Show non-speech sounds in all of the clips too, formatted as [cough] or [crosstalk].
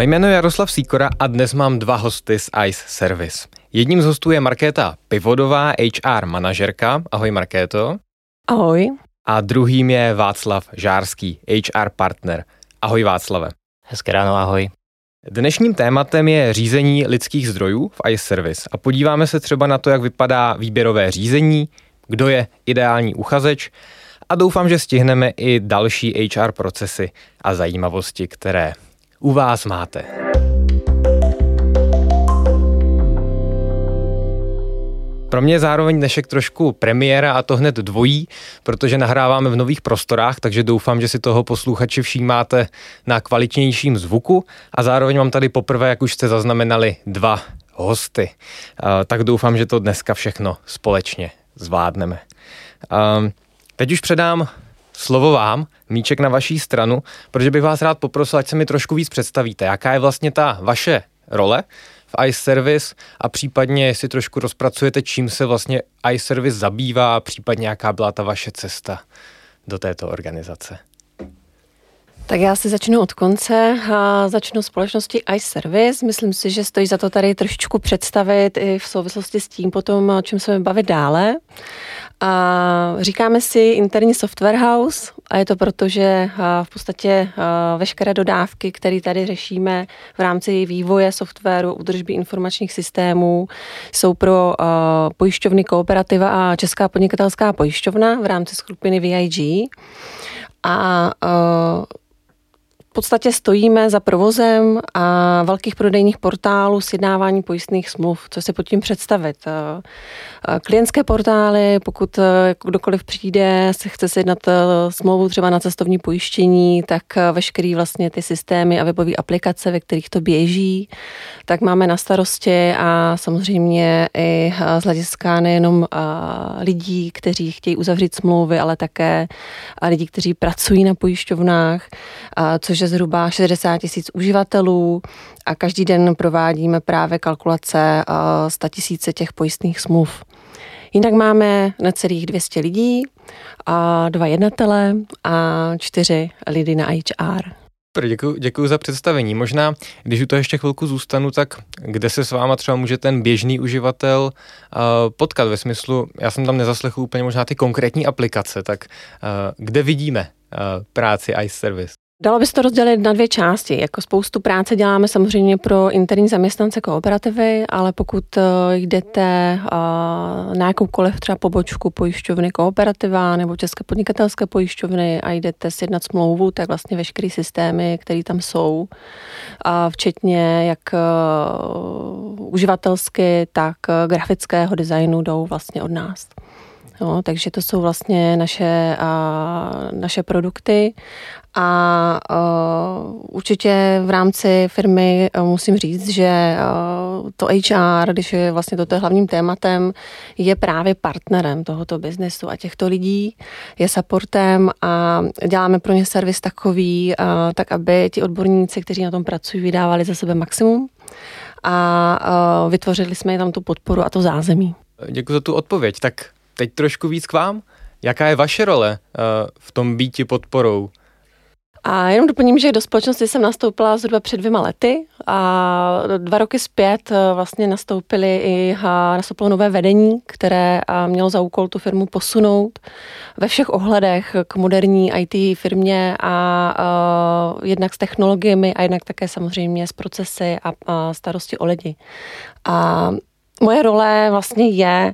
Mé jméno je Jaroslav Síkora a dnes mám dva hosty z ICE Service. Jedním z hostů je Markéta Pivodová, HR manažerka. Ahoj Markéto. Ahoj. A druhým je Václav Žárský, HR partner. Ahoj Václave. Hezké ráno, ahoj. Dnešním tématem je řízení lidských zdrojů v ICE Service a podíváme se třeba na to, jak vypadá výběrové řízení, kdo je ideální uchazeč a doufám, že stihneme i další HR procesy a zajímavosti, které u vás máte. Pro mě je zároveň dnešek trošku premiéra a to hned dvojí, protože nahráváme v nových prostorách, takže doufám, že si toho posluchači všímáte na kvalitnějším zvuku a zároveň mám tady poprvé, jak už jste zaznamenali, dva hosty. Tak doufám, že to dneska všechno společně zvládneme. Teď už předám slovo vám, míček na vaší stranu, protože bych vás rád poprosil, ať se mi trošku víc představíte, jaká je vlastně ta vaše role v iService a případně si trošku rozpracujete, čím se vlastně iService zabývá, případně jaká byla ta vaše cesta do této organizace. Tak já si začnu od konce a začnu společnosti iService. Myslím si, že stojí za to tady trošičku představit i v souvislosti s tím potom, o čem se bavit dále. A říkáme si interní software house a je to proto, že v podstatě veškeré dodávky, které tady řešíme v rámci vývoje softwaru, udržby informačních systémů, jsou pro pojišťovny Kooperativa a Česká podnikatelská pojišťovna v rámci skupiny VIG. A podstatě stojíme za provozem a velkých prodejních portálů sjednávání pojistných smluv. Co si pod tím představit? Eh, eh, klientské portály, pokud eh, kdokoliv přijde, se chce sjednat smlouvu třeba na cestovní pojištění, tak veškerý vlastně ty systémy a webové aplikace, ve kterých to běží, tak máme na starosti a samozřejmě i z hlediska nejenom lidí, kteří chtějí uzavřít smlouvy, ale také lidí, kteří pracují na pojišťovnách, což je zhruba 60 tisíc uživatelů a každý den provádíme právě kalkulace 100 tisíce těch pojistných smluv. Jinak máme necelých 200 lidí, a dva jednatele a čtyři lidi na HR. Děkuji, děkuji za představení. Možná, když u toho ještě chvilku zůstanu, tak kde se s váma třeba může ten běžný uživatel uh, potkat ve smyslu, já jsem tam nezaslechl úplně možná ty konkrétní aplikace, tak uh, kde vidíme uh, práci iService? Dalo by se to rozdělit na dvě části. Jako spoustu práce děláme samozřejmě pro interní zaměstnance kooperativy, ale pokud eh, jdete eh, na jakoukoliv třeba pobočku pojišťovny kooperativa nebo České podnikatelské pojišťovny a jdete sjednat smlouvu, tak vlastně veškeré systémy, které tam jsou, včetně jak eh, uživatelsky, tak grafického designu jdou vlastně od nás. No, takže to jsou vlastně naše, a, naše produkty a uh, určitě v rámci firmy uh, musím říct, že uh, to HR, když je vlastně toto hlavním tématem, je právě partnerem tohoto biznesu a těchto lidí, je supportem a děláme pro ně servis takový, uh, tak aby ti odborníci, kteří na tom pracují, vydávali za sebe maximum a uh, vytvořili jsme tam tu podporu a to zázemí. Děkuji za tu odpověď. Tak teď trošku víc k vám. Jaká je vaše role uh, v tom býti podporou? A jenom doplním, že do společnosti jsem nastoupila zhruba před dvěma lety a dva roky zpět eh, vlastně nastoupili i nastoupilo nové vedení, které mělo za úkol tu firmu posunout ve všech ohledech k moderní IT firmě a, a jednak s technologiemi a jednak také samozřejmě s procesy a, a starosti o lidi. A moje role vlastně je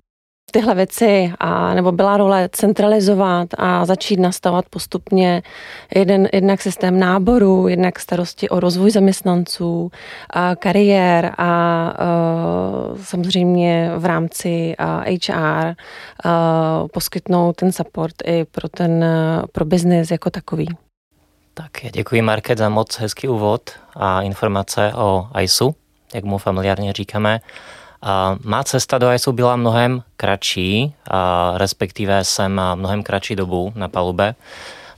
tyhle věci, a, nebo byla role centralizovat a začít nastavovat postupně jeden, jednak systém náboru, jednak starosti o rozvoj zaměstnanců, a kariér a, a samozřejmě v rámci a, HR a, poskytnout ten support i pro ten pro biznis jako takový. Tak děkuji Market za moc hezký úvod a informace o ISU, jak mu familiárně říkáme. A má cesta do ISU byla mnohem kratší, a respektive jsem mnohem kratší dobu na palube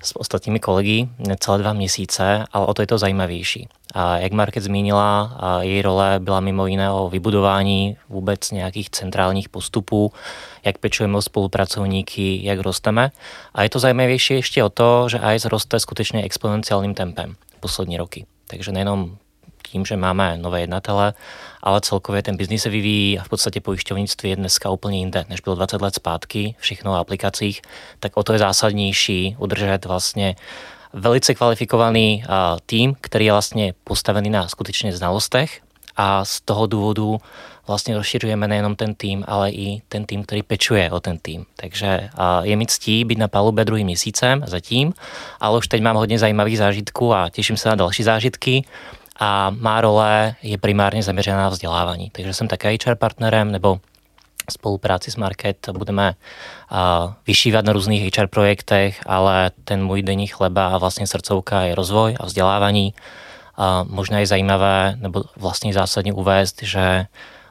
s ostatními kolegy, necelé dva měsíce, ale o to je to zajímavější. A jak Market zmínila, a její role byla mimo jiné o vybudování vůbec nějakých centrálních postupů, jak pečujeme o spolupracovníky, jak rosteme. A je to zajímavější ještě o to, že ICE roste skutečně exponenciálním tempem poslední roky. Takže nejenom tím, že máme nové jednatele, ale celkově ten biznis se vyvíjí a v podstatě pojišťovnictví je dneska úplně jinde, než bylo 20 let zpátky, všechno o aplikacích, tak o to je zásadnější udržet vlastně velice kvalifikovaný tým, který je vlastně postavený na skutečně znalostech a z toho důvodu vlastně rozšiřujeme nejenom ten tým, ale i ten tým, který pečuje o ten tým. Takže je mi ctí být na palubě druhým měsícem zatím, ale už teď mám hodně zajímavých zážitků a těším se na další zážitky a má role je primárně zaměřená na vzdělávání. Takže jsem také HR partnerem nebo spolupráci s Market budeme vyšívat na různých HR projektech, ale ten můj denní chleba a vlastně srdcovka je rozvoj a vzdělávání. Uh, možná je zajímavé nebo vlastně zásadně uvést, že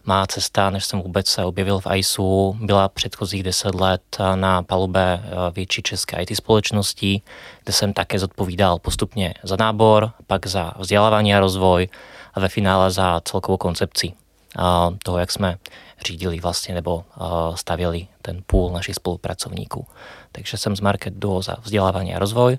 má cesta, než jsem vůbec se objevil v ISU, byla předchozích deset let na palube větší české IT společnosti, kde jsem také zodpovídal postupně za nábor, pak za vzdělávání a rozvoj a ve finále za celkovou koncepci toho, jak jsme řídili vlastně nebo stavěli ten půl našich spolupracovníků. Takže jsem z Market Duo za vzdělávání a rozvoj.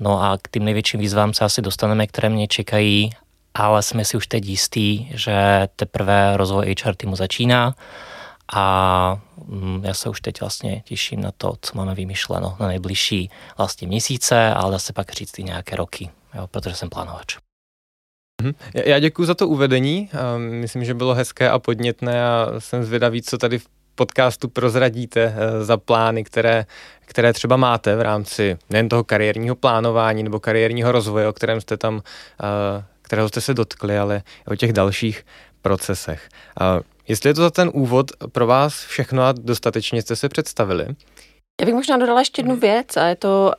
No a k tým největším výzvám se asi dostaneme, které mě čekají, ale jsme si už teď jistí, že teprve rozvoj HR týmu začíná a mm, já se už teď vlastně těším na to, co máme vymyšleno na nejbližší vlastně měsíce, ale zase pak říct i nějaké roky, jo, protože jsem plánovač. Mhm. Já děkuji za to uvedení. Myslím, že bylo hezké a podnětné a jsem zvědavý, co tady v podcastu prozradíte eh, za plány, které, které třeba máte v rámci nejen toho kariérního plánování nebo kariérního rozvoje, o kterém jste tam, eh, kterého jste se dotkli, ale o těch dalších procesech. Jestli je to za ten úvod pro vás všechno a dostatečně jste se představili, já bych možná dodala ještě jednu věc a je to,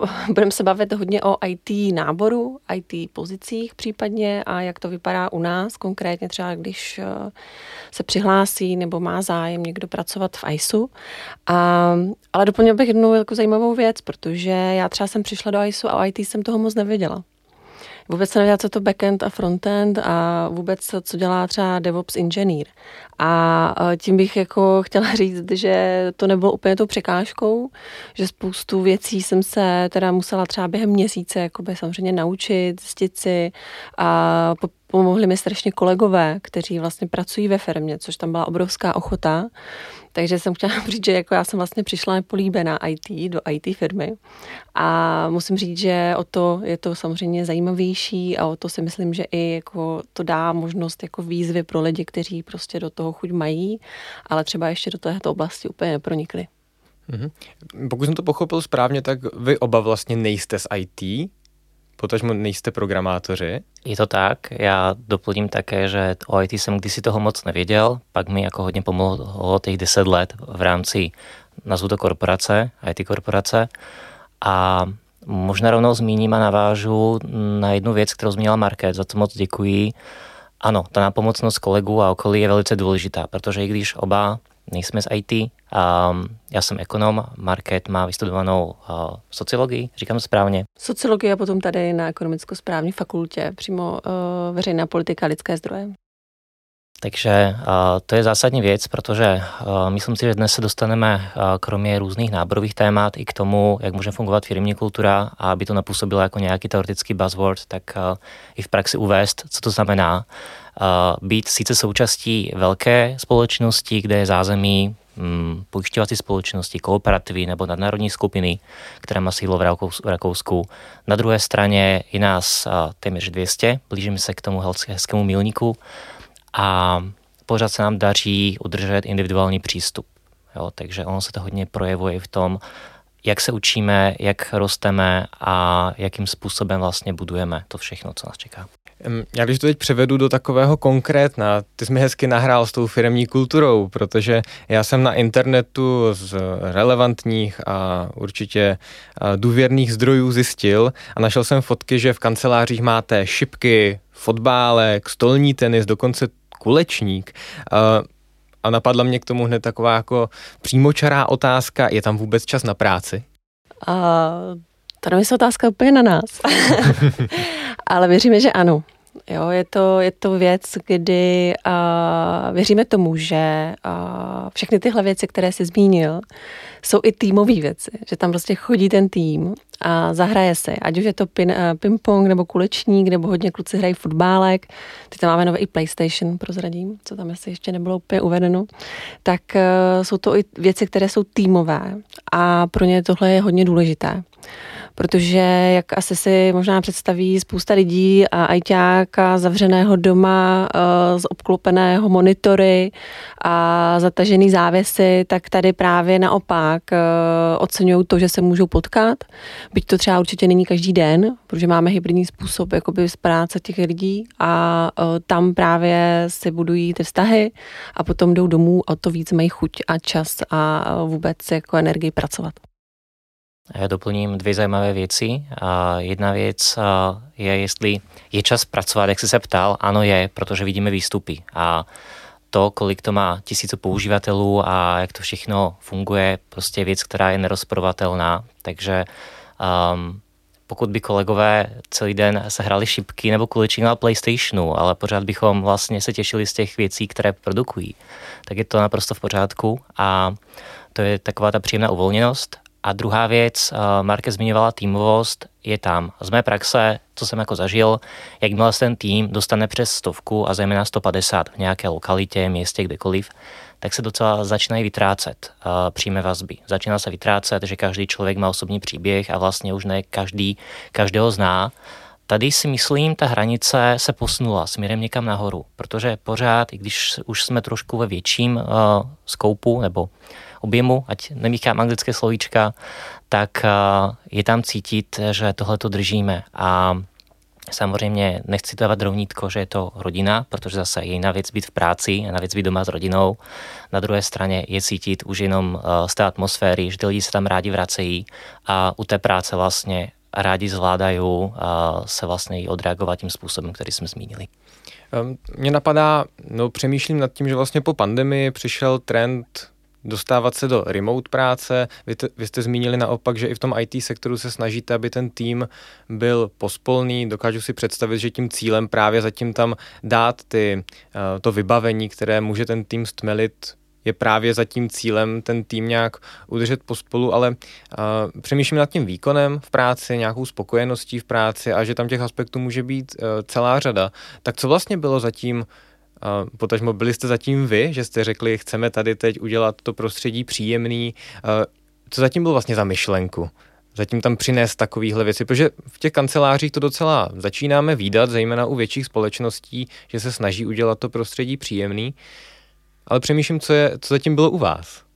uh, [laughs] budeme se bavit hodně o IT náboru, IT pozicích případně a jak to vypadá u nás, konkrétně třeba když uh, se přihlásí nebo má zájem někdo pracovat v ISU. A, ale doplnil bych jednu jako zajímavou věc, protože já třeba jsem přišla do ISU a o IT jsem toho moc nevěděla. Vůbec jsem nevěděla, co to backend a frontend a vůbec co dělá třeba DevOps inženýr. A tím bych jako chtěla [laughs] říct, že to nebylo úplně tou překážkou, že spoustu věcí jsem se teda musela třeba během měsíce jakoby samozřejmě naučit, zjistit si a pomohli mi strašně kolegové, kteří vlastně pracují ve firmě, což tam byla obrovská ochota. Takže jsem chtěla [laughs] říct, že jako já jsem vlastně přišla nepolíbená IT, do IT firmy a musím říct, že o to je to samozřejmě zajímavější a o to si myslím, že i jako to dá možnost jako výzvy pro lidi, kteří prostě do toho chuť mají, ale třeba ještě do této oblasti úplně nepronikli. Mm-hmm. Pokud jsem to pochopil správně, tak vy oba vlastně nejste z IT, potažmo nejste programátoři. Je to tak, já doplním také, že o IT jsem kdysi toho moc nevěděl, pak mi jako hodně pomohlo těch 10 let v rámci, nazvu to korporace, IT korporace a možná rovnou zmíním a navážu na jednu věc, kterou zmínila Market, za to moc děkuji. Ano, ta nápomocnost kolegů a okolí je velice důležitá, protože i když oba nejsme z IT. Um, já jsem ekonom, Market má vystudovanou uh, sociologii, říkám to správně. Sociologie a potom tady na ekonomicko-správní fakultě, přímo uh, veřejná politika a lidské zdroje. Takže uh, to je zásadní věc, protože uh, myslím si, že dnes se dostaneme uh, kromě různých náborových témat i k tomu, jak může fungovat firmní kultura a aby to napůsobilo jako nějaký teoretický buzzword, tak uh, i v praxi uvést, co to znamená být sice součástí velké společnosti, kde je zázemí hm, pojišťovací společnosti, kooperativy nebo nadnárodní skupiny, která má sídlo v Rakousku. Na druhé straně je nás téměř 200, blížíme se k tomu hezkému milníku a pořád se nám daří udržet individuální přístup. Jo, takže ono se to hodně projevuje v tom, jak se učíme, jak rosteme a jakým způsobem vlastně budujeme to všechno, co nás čeká. Já když to teď převedu do takového konkrétna, ty jsi mi hezky nahrál s tou firmní kulturou, protože já jsem na internetu z relevantních a určitě důvěrných zdrojů zjistil a našel jsem fotky, že v kancelářích máte šipky, fotbálek, stolní tenis, dokonce kulečník. A napadla mě k tomu hned taková jako přímočará otázka, je tam vůbec čas na práci? A to je otázka úplně na nás. [laughs] Ale věříme, že ano. Jo, je to, je to věc, kdy uh, věříme tomu, že uh, všechny tyhle věci, které jsi zmínil, jsou i týmové věci, že tam prostě chodí ten tým a zahraje se, ať už je to pin, uh, ping-pong nebo kulečník, nebo hodně kluci hrají fotbálek, teď tam máme nové i PlayStation, prozradím, co tam asi ještě nebylo úplně uvedeno, tak uh, jsou to i věci, které jsou týmové. A pro ně tohle je hodně důležité. Protože jak asi si možná představí spousta lidí a ajťáka zavřeného doma eh, z obklopeného monitory a zatažený závěsy, tak tady právě naopak eh, oceňují to, že se můžou potkat, byť to třeba určitě není každý den, protože máme hybridní způsob jakoby z práce těch lidí a eh, tam právě si budují ty vztahy a potom jdou domů a to víc mají chuť a čas a vůbec jako energii pracovat. Já doplním dvě zajímavé věci. Jedna věc je, jestli je čas pracovat, jak jsi se ptal. Ano je, protože vidíme výstupy. A to, kolik to má tisíců používatelů a jak to všechno funguje, prostě je věc, která je nerozporovatelná. Takže um, pokud by kolegové celý den se hrali šipky nebo kulečík na PlayStationu, ale pořád bychom vlastně se těšili z těch věcí, které produkují, tak je to naprosto v pořádku a to je taková ta příjemná uvolněnost a druhá věc, uh, Marke zmiňovala týmovost, je tam. Z mé praxe, co jsem jako zažil, jakmile ten tým dostane přes stovku a zejména 150 v nějaké lokalitě, městě, kdekoliv, tak se docela začínají vytrácet uh, přímé vazby. Začíná se vytrácet, že každý člověk má osobní příběh a vlastně už ne každý každého zná. Tady si myslím, ta hranice se posunula směrem někam nahoru, protože pořád, i když už jsme trošku ve větším uh, skoupu nebo objemu, ať nemíchám anglické slovíčka, tak eh, je tam cítit, že tohle to držíme a Samozřejmě nechci dávat rovnítko, že je to rodina, protože zase je jiná věc být v práci a navíc být doma s rodinou. Na druhé straně je cítit už jenom eh, z té atmosféry, že lidi se tam rádi vracejí a u té práce vlastně rádi zvládají eh, se vlastně i odreagovat tím způsobem, který jsme zmínili. Mně napadá, no přemýšlím nad tím, že vlastně po pandemii přišel trend dostávat se do remote práce. Vy, te, vy jste zmínili naopak, že i v tom IT sektoru se snažíte, aby ten tým byl pospolný. Dokážu si představit, že tím cílem právě zatím tam dát ty, eh, to vybavení, které může ten tým stmelit je právě za tím cílem ten tým nějak udržet pospolu, ale uh, přemýšlím nad tím výkonem v práci, nějakou spokojeností v práci a že tam těch aspektů může být uh, celá řada. Tak co vlastně bylo zatím Uh, potažmo byli jste zatím vy, že jste řekli, chceme tady teď udělat to prostředí příjemný. Co zatím bylo vlastně za myšlenku? Zatím tam přinést takovéhle věci, protože v těch kancelářích to docela začínáme výdat, zejména u větších společností, že se snaží udělat to prostředí příjemný. Ale přemýšlím, co, je, co zatím bylo u vás.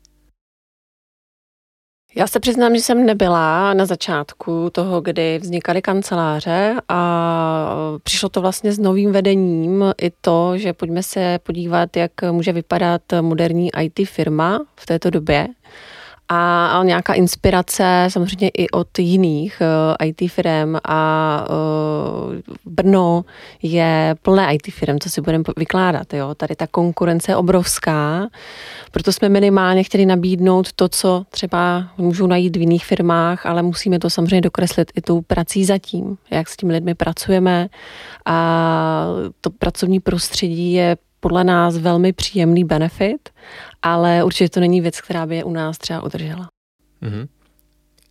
Já se přiznám, že jsem nebyla na začátku toho, kdy vznikaly kanceláře a přišlo to vlastně s novým vedením i to, že pojďme se podívat, jak může vypadat moderní IT firma v této době a nějaká inspirace samozřejmě i od jiných uh, eh, IT firm a uh, Brno je plné IT firm, co si budeme vykládat. Jo? Tady ta konkurence je obrovská, proto jsme minimálně chtěli nabídnout to, co třeba můžou najít v jiných firmách, ale musíme to samozřejmě dokreslit i tou prací zatím, jak s těmi lidmi pracujeme a to pracovní prostředí je podle nás velmi příjemný benefit, ale určitě to není věc, která by je u nás třeba udržela. Mm-hmm.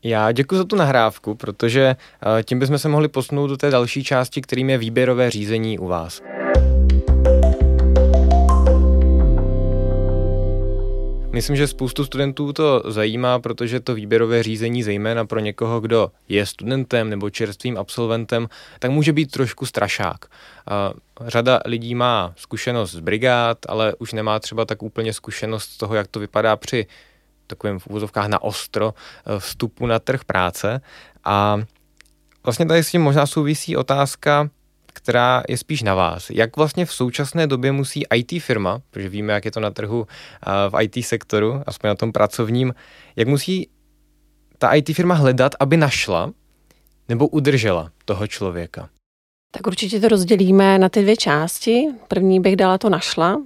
Já děkuji za tu nahrávku, protože eh, tím bychom se mohli posunout do té další části, kterým je výběrové řízení u vás. Myslím, že spoustu studentů to zajímá, protože to výběrové řízení, zejména pro někoho, kdo je studentem nebo čerstvým absolventem, tak může být trošku strašák. Řada lidí má zkušenost z brigád, ale už nemá třeba tak úplně zkušenost z toho, jak to vypadá při takovým v úvozovkách na ostro vstupu na trh práce. A vlastně tady s tím možná souvisí otázka, která je spíš na vás. Jak vlastně v současné době musí IT firma, protože víme, jak je to na trhu v IT sektoru, aspoň na tom pracovním, jak musí ta IT firma hledat, aby našla nebo udržela toho člověka? Tak určitě to rozdělíme na ty dvě části. První bych dala to našla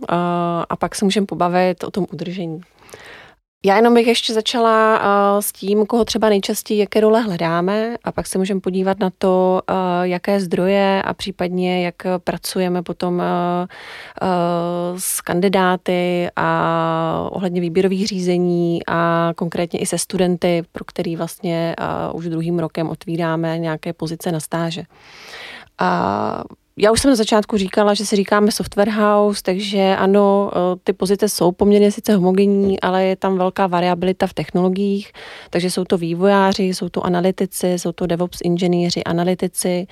a pak se můžeme pobavit o tom udržení. Já jenom bych ještě začala uh, s tím, koho třeba nejčastěji, jaké role hledáme a pak se můžeme podívat na to, uh, jaké zdroje a případně jak pracujeme potom uh, s kandidáty a ohledně výběrových řízení a konkrétně i se studenty, pro který vlastně už druhým rokem otvíráme nějaké pozice na stáže. A já už jsem na začátku říkala, že si říkáme software house, takže ano, e, ty pozice jsou poměrně sice homogenní, ale je tam velká variabilita v technologiích, takže jsou to vývojáři, jsou to analytici, jsou to DevOps inženýři, analytici.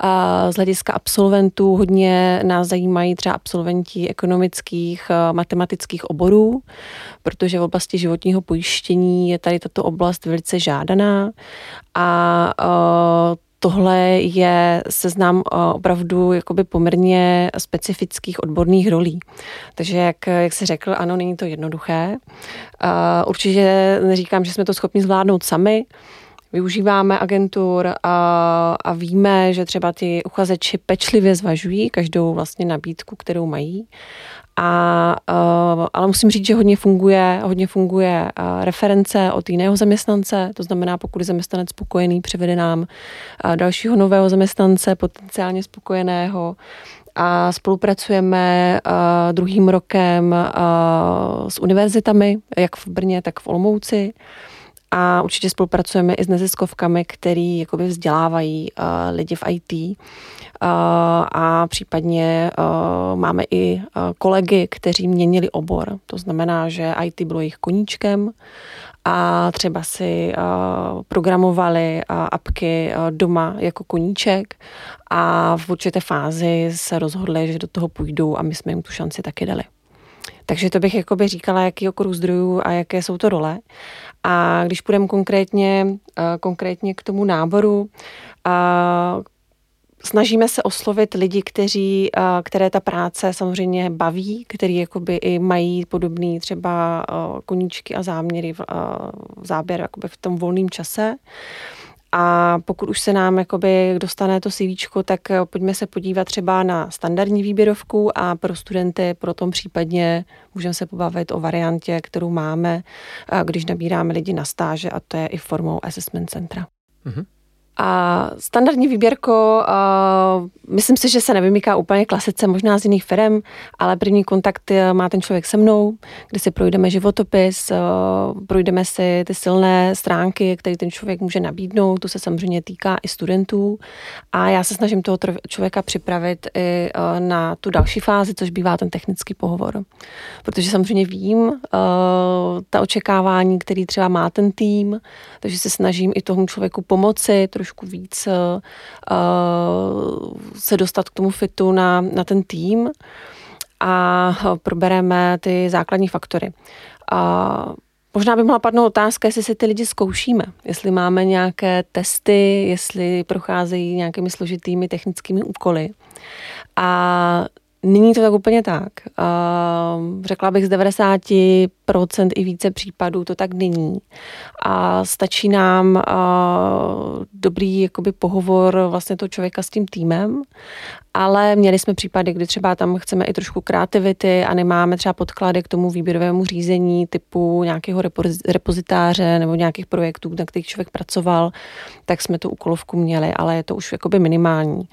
A z hlediska absolventů hodně nás zajímají třeba absolventi ekonomických, e, matematických oborů, protože v oblasti životního pojištění je tady tato oblast velice žádaná a e, tohle je seznam eh, opravdu jakoby poměrně specifických odborných rolí. Takže jak, jak se řekl, ano, není to jednoduché. Eh, určitě neříkám, že jsme to schopni zvládnout sami, využíváme agentur a, a víme, že třeba ty uchazeči pečlivě zvažují každou vlastně nabídku, kterou mají a, uh, ale musím říct, že hodně funguje, hodně funguje uh, reference od jiného zaměstnance, to znamená, pokud je zaměstnanec spokojený, přivede nám uh, dalšího nového zaměstnance, potenciálně spokojeného a spolupracujeme uh, druhým rokem uh, s univerzitami, jak v Brně, tak v Olomouci. A určitě spolupracujeme i s neziskovkami, který jakoby vzdělávají uh, lidi v IT a případně máme i kolegy, kteří měnili obor. To znamená, že IT bylo jejich koníčkem a třeba si programovali apky doma jako koníček a v určité fázi se rozhodli, že do toho půjdou a my jsme jim tu šanci taky dali. Takže to bych jakoby říkala, jaký okruh zdrojů a jaké jsou to role. A když půjdeme konkrétně, konkrétně k tomu náboru, snažíme se oslovit lidi, kteří, které ta práce samozřejmě baví, který jakoby i mají podobný třeba koníčky a záměry záběr jakoby v tom volném čase. A pokud už se nám jakoby dostane to CV, tak pojďme se podívat třeba na standardní výběrovku a pro studenty pro tom případně můžeme se pobavit o variantě, kterou máme, když nabíráme lidi na stáže a to je i formou assessment centra. Mm-hmm. A standardní výběrko, uh, myslím si, že se nevymýká úplně klasice, možná z jiných firm, ale první kontakt má ten člověk se mnou, kde si projdeme životopis, uh, projdeme si ty silné stránky, které ten člověk může nabídnout, to se samozřejmě týká i studentů. A já se snažím toho člověka připravit i uh, na tu další fázi, což bývá ten technický pohovor. Protože samozřejmě vím ta očekávání, který třeba má ten tým, takže se snažím i tomu člověku pomoci, trošku víc uh, se dostat k tomu fitu na, na ten tým a probereme ty základní faktory. A Možná by mohla padnout otázka, jestli si ty lidi zkoušíme, jestli máme nějaké testy, jestli procházejí nějakými složitými technickými úkoly. A Není to tak úplně tak. Uh, řekla bych z 90% i více případů to tak není. A stačí nám uh, dobrý jakoby pohovor vlastně toho člověka s tím týmem, ale měli jsme případy, kdy třeba tam chceme i trošku kreativity a nemáme třeba podklady k tomu výběrovému řízení typu nějakého repozitáře nebo nějakých projektů, na kterých člověk pracoval, tak jsme tu úkolovku měli, ale je to už jakoby minimální.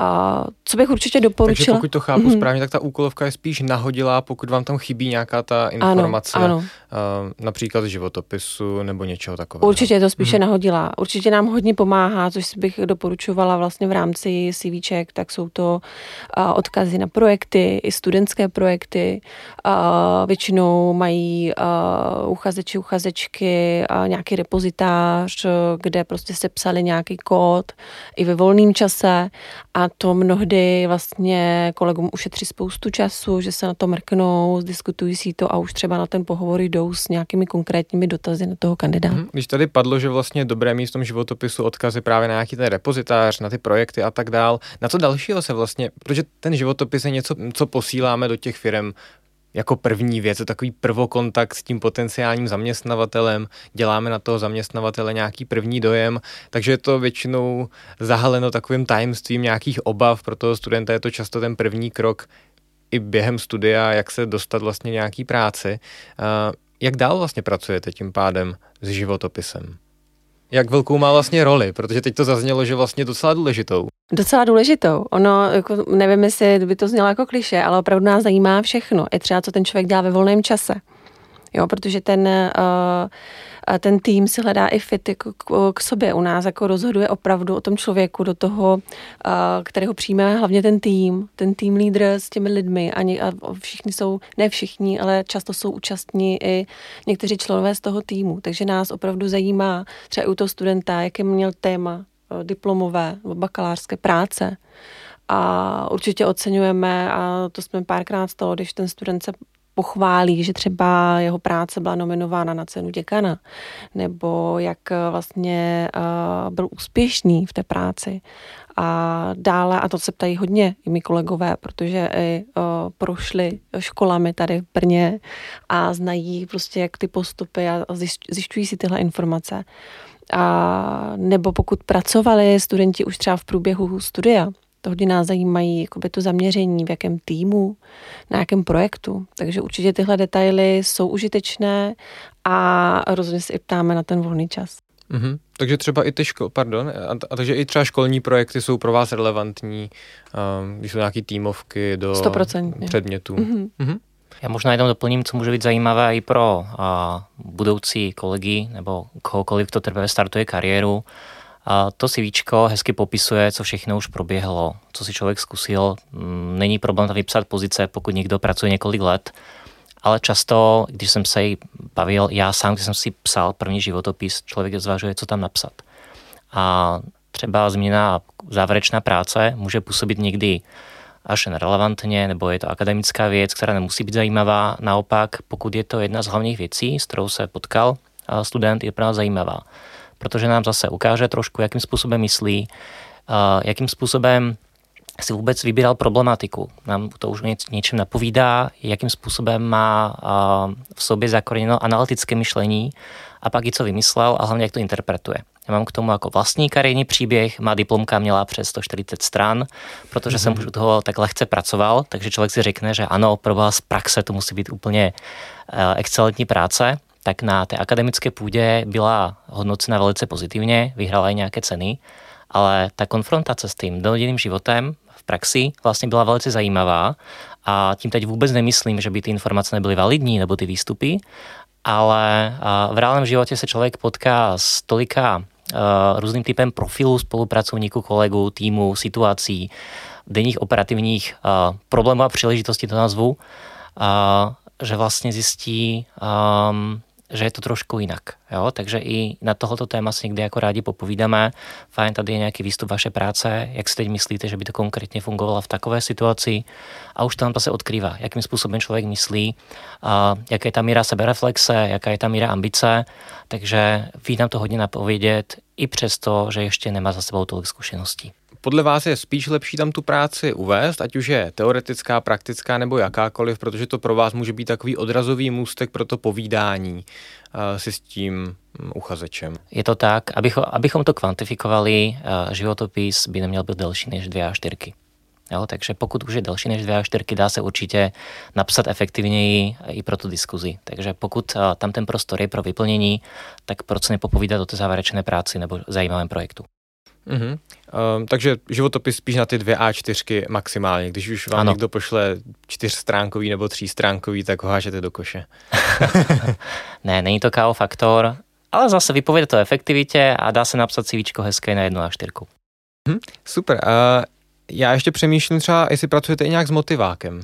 A co bych určitě doporučila? Takže pokud to chápu mm-hmm. správně, tak ta úkolovka je spíš nahodilá, pokud vám tam chybí nějaká ta informace, ano, ano. Uh, například z životopisu nebo něčeho takového. Určitě je to spíše mm-hmm. nahodilá. Určitě nám hodně pomáhá, což bych doporučovala vlastně v rámci CVček, tak jsou to uh, odkazy na projekty, i studentské projekty. Uh, většinou mají uh, uchazeči, uchazečky uh, nějaký repozitář, kde prostě se psali nějaký kód i ve volném čase a to mnohdy vlastně kolegům ušetří spoustu času, že se na to mrknou, diskutují si to a už třeba na ten pohovor jdou s nějakými konkrétními dotazy na toho kandidáta. Mhm. Když tady padlo, že vlastně dobré místo v životopisu odkazy právě na nějaký ten repozitář, na ty projekty a tak dál, na co dalšího se vlastně, protože ten životopis je něco, co posíláme do těch firm jako první věc, je takový prvokontakt s tím potenciálním zaměstnavatelem, děláme na toho zaměstnavatele nějaký první dojem, takže je to většinou zahaleno takovým tajemstvím nějakých obav, pro toho studenta je to často ten první krok i během studia, jak se dostat vlastně nějaký práci. Jak dál vlastně pracujete tím pádem s životopisem? Jak velkou má vlastně roli? Protože teď to zaznělo, že vlastně docela důležitou. Docela důležitou. Ono, jako, nevím, jestli by to znělo jako kliše, ale opravdu nás zajímá všechno. I třeba, co ten člověk dělá ve volném čase. Jo, protože ten, uh, ten tým si hledá i fit jako k, sobě. U nás jako rozhoduje opravdu o tom člověku, do toho, kterého přijme hlavně ten tým, ten tým lídr s těmi lidmi. A, ně, a všichni jsou, ne všichni, ale často jsou účastní i někteří členové z toho týmu. Takže nás opravdu zajímá třeba i u toho studenta, jaký měl téma, diplomové nebo bakalářské práce. A určitě oceňujeme, a to jsme párkrát stalo, když ten student se pochválí, že třeba jeho práce byla nominována na cenu děkana, nebo jak vlastně uh, byl úspěšný v té práci. A dále, a to se ptají hodně i mi kolegové, protože i uh, prošli školami tady v Brně a znají prostě jak ty postupy a zjišťují si tyhle informace a nebo pokud pracovali studenti už třeba v průběhu studia, to hodně nás zajímají jakoby to zaměření, v jakém týmu, na jakém projektu. Takže určitě tyhle detaily jsou užitečné a rozhodně se i ptáme na ten volný čas. Mm-hmm. Takže třeba i ty škol, pardon, a, a takže i třeba školní projekty jsou pro vás relevantní, um, když jsou nějaké týmovky do 100%. předmětů. Mm-hmm. Mm-hmm. Já možná jenom doplním, co může být zajímavé i pro a, budoucí kolegy nebo kohokoliv, kdo teprve startuje kariéru. A to CVčko hezky popisuje, co všechno už proběhlo, co si člověk zkusil. Mm, není problém tam vypsat pozice, pokud někdo pracuje několik let, ale často, když jsem se bavil, já sám, když jsem si psal první životopis, člověk zvažuje, co tam napsat. A třeba změna závěrečná práce může působit někdy až nerelevantně, nebo je to akademická věc, která nemusí být zajímavá. Naopak, pokud je to jedna z hlavních věcí, s kterou se potkal student, je pro nás zajímavá. Protože nám zase ukáže trošku, jakým způsobem myslí, jakým způsobem si vůbec vybíral problematiku. Nám to už něčem napovídá, jakým způsobem má v sobě zakoreněno analytické myšlení a pak i co vymyslel a hlavně jak to interpretuje. Já mám k tomu jako vlastní kariérní příběh, má diplomka měla přes 140 stran, protože mm-hmm. jsem už u toho tak lehce pracoval, takže člověk si řekne, že ano, pro vás praxe to musí být úplně uh, excelentní práce, tak na té akademické půdě byla hodnocena velice pozitivně, vyhrála i nějaké ceny, ale ta konfrontace s tím dennodenním životem v praxi vlastně byla velice zajímavá a tím teď vůbec nemyslím, že by ty informace nebyly validní nebo ty výstupy, ale v reálném životě se člověk potká s tolika různým typem profilů spolupracovníků, kolegů, týmu, situací, denních operativních problémů a příležitostí to nazvu, že vlastně zjistí, že je to trošku jinak. Jo? Takže i na tohoto téma si někdy jako rádi popovídáme. Fajn, tady je nějaký výstup vaše práce, jak si teď myslíte, že by to konkrétně fungovalo v takové situaci a už tam se odkrývá, jakým způsobem člověk myslí, a jaká je ta míra sebereflexe, jaká je ta míra ambice, takže ví nám to hodně napovědět i přesto, že ještě nemá za sebou tolik zkušeností podle vás je spíš lepší tam tu práci uvést, ať už je teoretická, praktická nebo jakákoliv, protože to pro vás může být takový odrazový můstek pro to povídání uh, si s tím um, uchazečem. Je to tak, abychom, abychom to kvantifikovali, uh, životopis by neměl být delší než dvě a čtyřky. Jo, takže pokud už je delší než dvě a čtyřky, dá se určitě napsat efektivněji i pro tu diskuzi. Takže pokud tam ten prostor je pro vyplnění, tak proč nepopovídat o té závěrečné práci nebo zajímavém projektu. Mm-hmm. Um, takže životopis spíš na ty dvě A4 maximálně. Když už vám ano. někdo pošle čtyřstránkový nebo třístránkový, tak ho hážete do koše. [laughs] ne, není to KO faktor, ale zase vypověde to efektivitě a dá se napsat CV hezké na jednu A4. Mm, super. Uh, já ještě přemýšlím třeba, jestli pracujete i nějak s motivákem,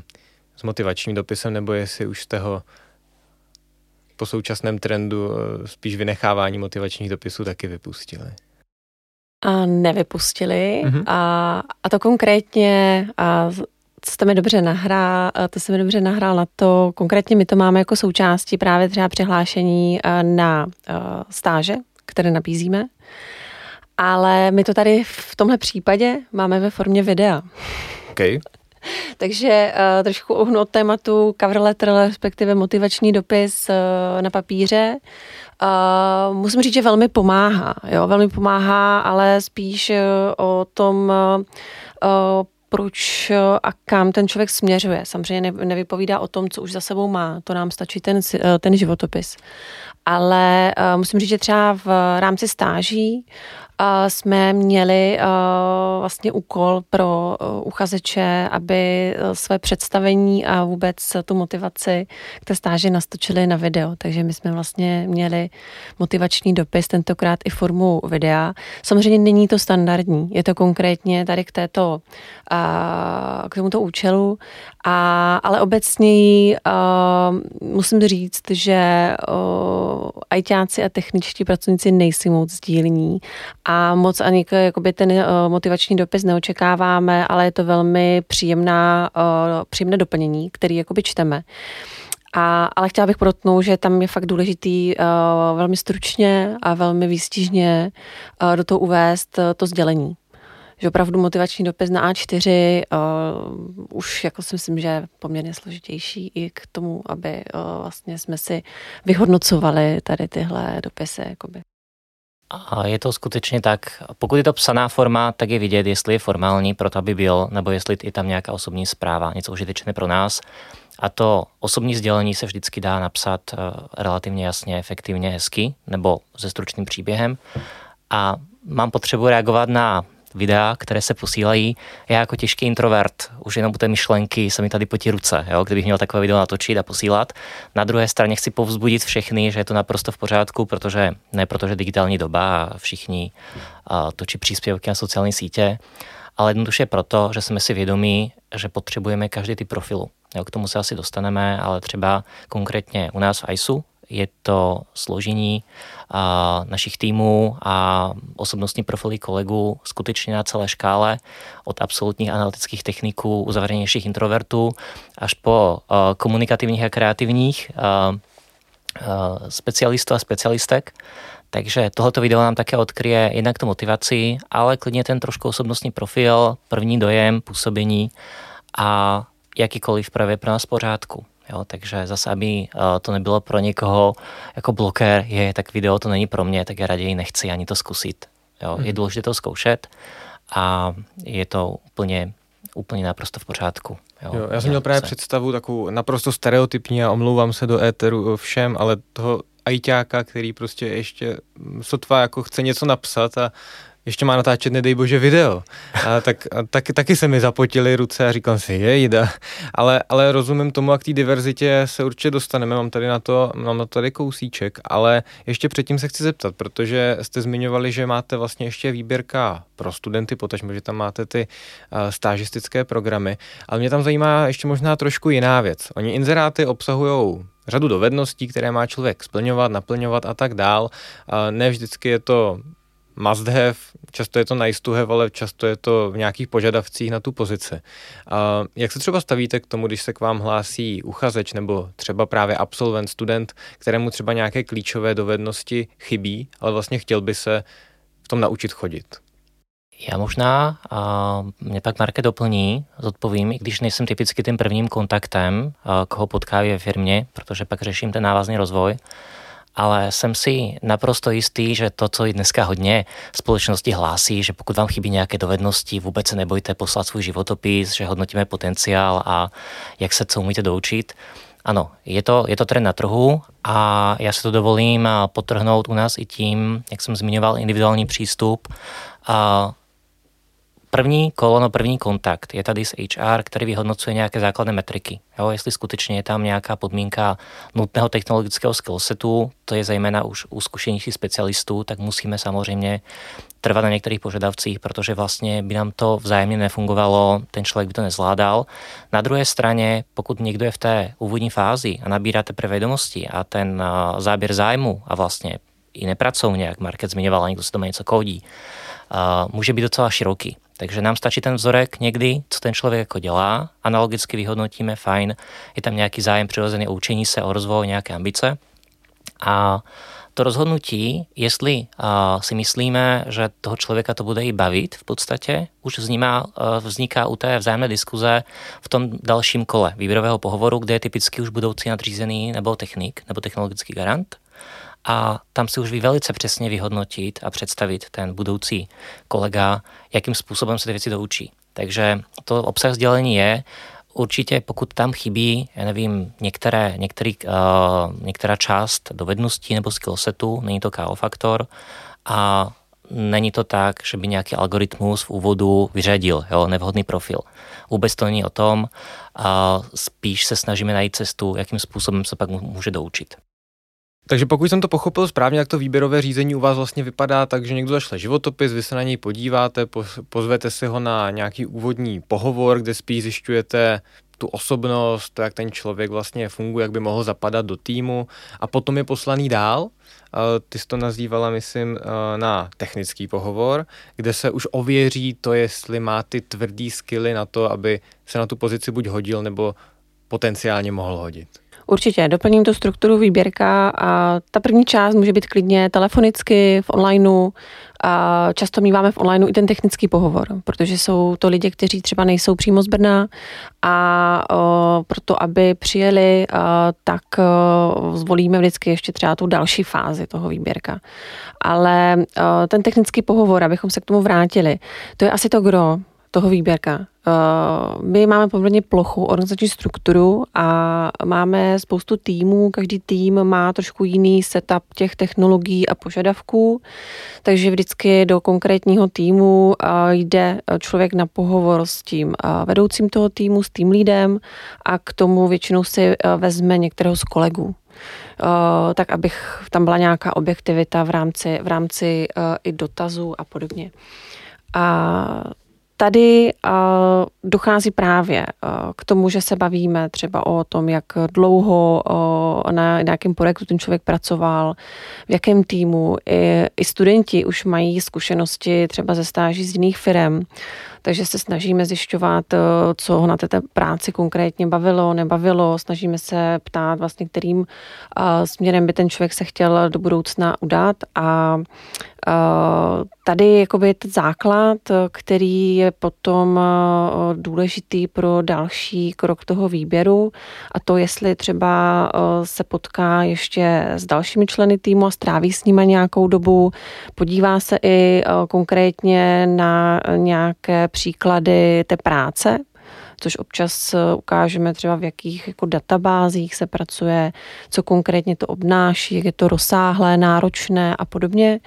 s motivačním dopisem, nebo jestli už jste ho po současném trendu eh, spíš vynechávání motivačních dopisů taky vypustili a nevypustili. Mm-hmm. A, a to konkrétně, a jste mi dobře nahrál, to se mi dobře nahrál na to. Konkrétně my to máme jako součástí právě třeba přihlášení na stáže, které nabízíme. Ale my to tady v tomhle případě máme ve formě videa. Okay. [laughs] Takže uh, trošku uhnu od tématu cover letter, respektive motivační dopis uh, na papíře. Uh, musím říct, že velmi pomáhá. Jo? Velmi pomáhá, ale spíš uh, o tom, uh, proč a kam ten člověk směřuje. Samozřejmě nevypovídá o tom, co už za sebou má. To nám stačí ten, ten životopis. Ale musím říct, že třeba v rámci stáží jsme měli vlastně úkol pro uchazeče, aby své představení a vůbec tu motivaci k té stáži nastočili na video. Takže my jsme vlastně měli motivační dopis, tentokrát i formu videa. Samozřejmě není to standardní, je to konkrétně tady k této, k tomuto účelu, a, ale obecně musím říct, že ajťáci a techničtí pracovníci nejsou moc sdílní a moc ani jakoby ten uh, motivační dopis neočekáváme, ale je to velmi příjemná, uh, příjemné doplnění, který jakoby čteme. A, ale chtěla bych protnout, že tam je fakt důležitý uh, velmi stručně a velmi výstižně uh, do toho uvést uh, to sdělení. Že opravdu motivační dopis na A4 uh, už jako si myslím, že je poměrně složitější i k tomu, aby uh, vlastně jsme si vyhodnocovali tady tyhle dopisy. Jakoby. A je to skutečně tak, pokud je to psaná forma, tak je vidět, jestli je formální pro to, aby byl, nebo jestli je tam nějaká osobní zpráva, něco užitečné pro nás. A to osobní sdělení se vždycky dá napsat eh, relativně jasně, efektivně, hezky, nebo se stručným příběhem. A mám potřebu reagovat na videa, které se posílají. Já jako těžký introvert, už jenom u té myšlenky se mi tady potí ruce, jo, kdybych měl takové video natočit a posílat. Na druhé straně chci povzbudit všechny, že je to naprosto v pořádku, protože ne protože digitální doba a všichni a, točí příspěvky na sociální sítě, ale jednoduše proto, že jsme si vědomí, že potřebujeme každý ty profilu. Jo, k tomu se asi dostaneme, ale třeba konkrétně u nás v ISU je to složení a, našich týmů a osobnostní profily kolegů skutečně na celé škále, od absolutních analytických techniků, uzavřenějších introvertů, až po komunikativních a kreativních specialistů a specialistek. Takže tohoto video nám také odkryje jednak to motivaci, ale klidně ten trošku osobnostní profil, první dojem, působení a jakýkoliv právě pro nás pořádku. Jo, takže zase, aby eh, to nebylo pro někoho jako blokér, je, tak video to není pro mě, tak já raději nechci ani to zkusit. Jo. Je mhm. důležité to zkoušet a je to úplně, úplně naprosto v pořádku. Jo, jo, já jsem měl právě se. představu takovou naprosto stereotypní a omlouvám se do éteru všem, ale toho ajťáka, který prostě ještě sotva jako chce něco napsat a ještě má natáčet, nedej bože, video. A tak, a tak, taky se mi zapotily ruce a říkám si, je jde. Ale, ale rozumím tomu a k té diverzitě se určitě dostaneme. Mám tady na to, mám na to tady kousíček, ale ještě předtím se chci zeptat, protože jste zmiňovali, že máte vlastně ještě výběrka pro studenty, potažmo, že tam máte ty uh, stážistické programy, ale mě tam zajímá ještě možná trošku jiná věc. Oni inzeráty obsahují řadu dovedností, které má člověk splňovat, naplňovat a tak dál. Ne vždycky je to must have, často je to nice to have, ale často je to v nějakých požadavcích na tu pozici. A jak se třeba stavíte k tomu, když se k vám hlásí uchazeč nebo třeba právě absolvent, student, kterému třeba nějaké klíčové dovednosti chybí, ale vlastně chtěl by se v tom naučit chodit? Já možná, a mě pak Marke doplní, zodpovím, i když nejsem typicky tím prvním kontaktem, koho potkávají ve firmě, protože pak řeším ten návazný rozvoj, ale jsem si naprosto jistý, že to, co i dneska hodně společnosti hlásí, že pokud vám chybí nějaké dovednosti, vůbec se nebojte poslat svůj životopis, že hodnotíme potenciál a jak se co umíte doučit. Ano, je to, je to trend na trhu a já se to dovolím potrhnout u nás i tím, jak jsem zmiňoval, individuální přístup. A první kolono, první kontakt je tady s HR, který vyhodnocuje nějaké základné metriky. Jo, jestli skutečně je tam nějaká podmínka nutného technologického skillsetu, to je zejména už u zkušenějších specialistů, tak musíme samozřejmě trvat na některých požadavcích, protože vlastně by nám to vzájemně nefungovalo, ten člověk by to nezvládal. Na druhé straně, pokud někdo je v té úvodní fázi a nabírá teprve vědomosti a ten záběr zájmu a vlastně i nepracovně, jak Market zmiňoval, někdo se doma něco kodí, může být docela široký. Takže nám stačí ten vzorek někdy, co ten člověk jako dělá, analogicky vyhodnotíme, fajn, je tam nějaký zájem přirozený o učení se, o rozvoj, nějaké ambice. A to rozhodnutí, jestli uh, si myslíme, že toho člověka to bude i bavit v podstatě, už vzniká, uh, vzniká u té vzájemné diskuze v tom dalším kole výběrového pohovoru, kde je typicky už budoucí nadřízený nebo technik nebo technologický garant. A tam si už vy velice přesně vyhodnotit a představit ten budoucí kolega, jakým způsobem se ty věci doučí. Takže to obsah sdělení je, určitě pokud tam chybí, já nevím, některé, některý, uh, některá část dovedností nebo skillsetu, není to KO faktor a není to tak, že by nějaký algoritmus v úvodu vyřadil jo, nevhodný profil. Vůbec to není o tom, a spíš se snažíme najít cestu, jakým způsobem se pak může doučit. Takže pokud jsem to pochopil správně, jak to výběrové řízení u vás vlastně vypadá, takže někdo zašle životopis, vy se na něj podíváte, pozvete si ho na nějaký úvodní pohovor, kde spíš zjišťujete tu osobnost, jak ten člověk vlastně funguje, jak by mohl zapadat do týmu a potom je poslaný dál. Ty jsi to nazývala, myslím, na technický pohovor, kde se už ověří to, jestli má ty tvrdý skily na to, aby se na tu pozici buď hodil, nebo potenciálně mohl hodit. Určitě, doplním tu strukturu výběrka a ta první část může být klidně telefonicky, v onlineu. A často míváme v onlineu i ten technický pohovor, protože jsou to lidi, kteří třeba nejsou přímo z Brna a o, proto, aby přijeli, a, tak o, zvolíme vždycky ještě třeba tu další fázi toho výběrka. Ale o, ten technický pohovor, abychom se k tomu vrátili, to je asi to gro toho výběrka. Eh, my máme poměrně plochou organizační strukturu a máme spoustu týmů. Každý tým má trošku jiný setup těch technologií a požadavků, takže vždycky do konkrétního týmu eh, jde člověk na pohovor s tím eh, vedoucím toho týmu, s tým lídem a k tomu většinou si vezme některého z kolegů. tak abych tam byla nějaká objektivita v rámci, v rámci i dotazů a podobně. A tady uh, dochází právě uh, k tomu, že se bavíme třeba o tom, jak dlouho uh, na nějakém projektu ten člověk pracoval, v jakém týmu. I, I studenti už mají zkušenosti třeba ze stáží z jiných firm, takže se snažíme zjišťovat, co ho na té práci konkrétně bavilo, nebavilo. Snažíme se ptát vlastně, kterým uh, směrem by ten člověk se chtěl do budoucna udat a Tady jakoby je ten základ, který je potom eh, důležitý pro další krok toho výběru a to, jestli třeba eh, se potká ještě s dalšími členy týmu a stráví s nimi nějakou dobu, podívá se i eh, konkrétně na nějaké příklady té práce, což občas eh, ukážeme třeba v jakých jako databázích se pracuje, co konkrétně to obnáší, jak je to rozsáhlé, náročné a podobně.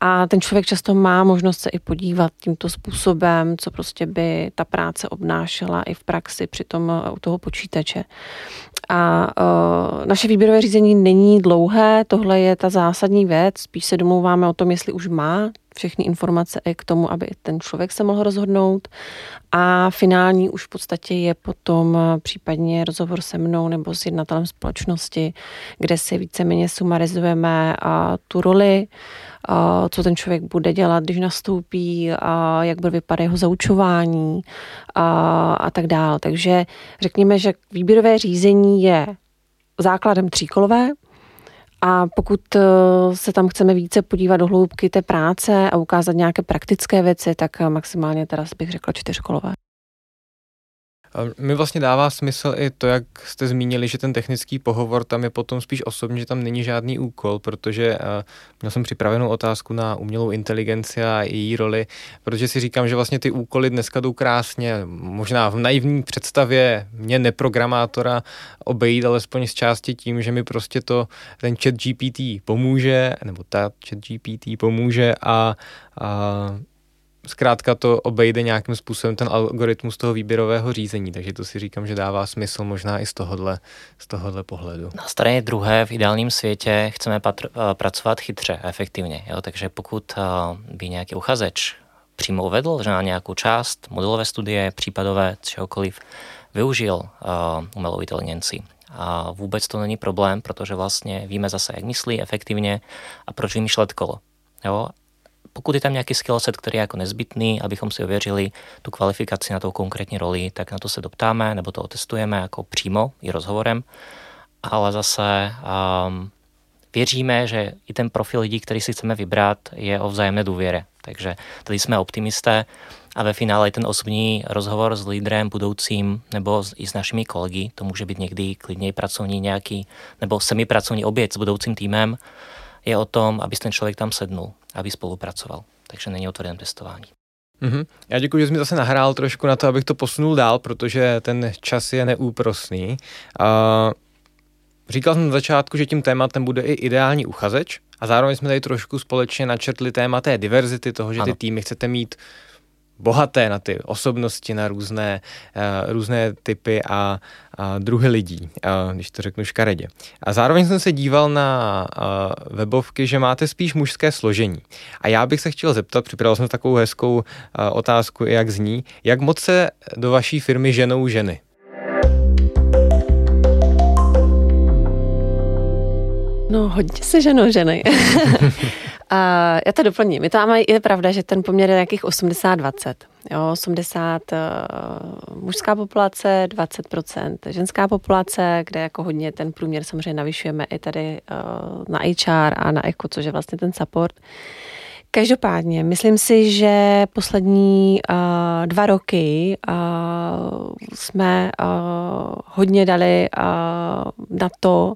A ten člověk často má možnost se i podívat tímto způsobem, co prostě by ta práce obnášela i v praxi při tom eh, u toho počítače. A uh, naše výběrové řízení není dlouhé, tohle je ta zásadní věc, spíš se domlouváme o tom, jestli už má všechny informace i k tomu, aby ten člověk se mohl rozhodnout. A finální už v podstatě je potom eh, případně rozhovor se mnou nebo s jednatelem společnosti, kde si víceméně sumarizujeme a tu roli, co ten člověk bude dělat, když nastoupí, a jak bude vypadat jeho zaučování a, a tak dále. Takže řekněme, že výběrové řízení je základem tříkolové, a pokud eh, se tam chceme více podívat do hloubky té práce a ukázat nějaké praktické věci, tak maximálně teraz bych řekla čtyřkolové. Mi vlastně dává smysl i to, jak jste zmínili, že ten technický pohovor tam je potom spíš osobní, že tam není žádný úkol, protože uh, měl jsem připravenou otázku na umělou inteligenci a její roli, protože si říkám, že vlastně ty úkoly dneska jdou krásně, možná v naivní představě mě neprogramátora obejít alespoň z části tím, že mi prostě to ten chat GPT pomůže, nebo ta chat GPT pomůže a, a zkrátka to obejde nějakým způsobem ten algoritmus toho výběrového řízení, takže to si říkám, že dává smysl možná i z tohohle, z tohohle pohledu. Na straně druhé v ideálním světě chceme patr- eh, pracovat chytře efektivně, jo? takže pokud eh, by nějaký uchazeč přímo uvedl, že na nějakou část modelové studie, případové, čehokoliv, využil uh, umělou inteligenci. A vůbec to není problém, protože vlastně víme zase, jak myslí efektivně a proč vymýšlet kolo. Jo? Pokud je tam nějaký skillset, který je jako nezbytný, abychom si ověřili tu kvalifikaci na tou konkrétní roli, tak na to se doptáme nebo to otestujeme jako přímo i rozhovorem. Ale zase um, věříme, že i ten profil lidí, který si chceme vybrat, je o vzájemné důvěře. Takže tady jsme optimisté a ve finále ten osobní rozhovor s lídrem budoucím nebo i s našimi kolegy, to může být někdy klidně pracovní nějaký nebo semipracovní oběd s budoucím týmem, je o tom, aby ten člověk tam sednul, aby spolupracoval. Takže není o tvrdém testování. Mm-hmm. Já děkuji, že jsi mi zase nahrál trošku na to, abych to posunul dál, protože ten čas je neúprosný. Uh, říkal jsem na začátku, že tím tématem bude i ideální uchazeč a zároveň jsme tady trošku společně načrtli téma té diverzity, toho, že ano. ty týmy chcete mít bohaté na ty osobnosti, na různé, uh, různé typy a, a druhy lidí, uh, když to řeknu škaredě. A zároveň jsem se díval na uh, webovky, že máte spíš mužské složení. A já bych se chtěl zeptat, připravil jsem takovou hezkou uh, otázku, jak zní, jak moc se do vaší firmy ženou ženy? No, hodně se ženou ženy. [laughs] [laughs] A já to doplním. Je to je pravda, že ten poměr je nějakých 80-20. Jo, 80 uh, mužská populace, 20% ženská populace, kde jako hodně ten průměr samozřejmě navyšujeme i tady uh, na HR a na ECO, což je vlastně ten support. Uh, Každopádně, myslím si, že poslední uh, dva roky uh, jsme uh, hodně dali uh, na to,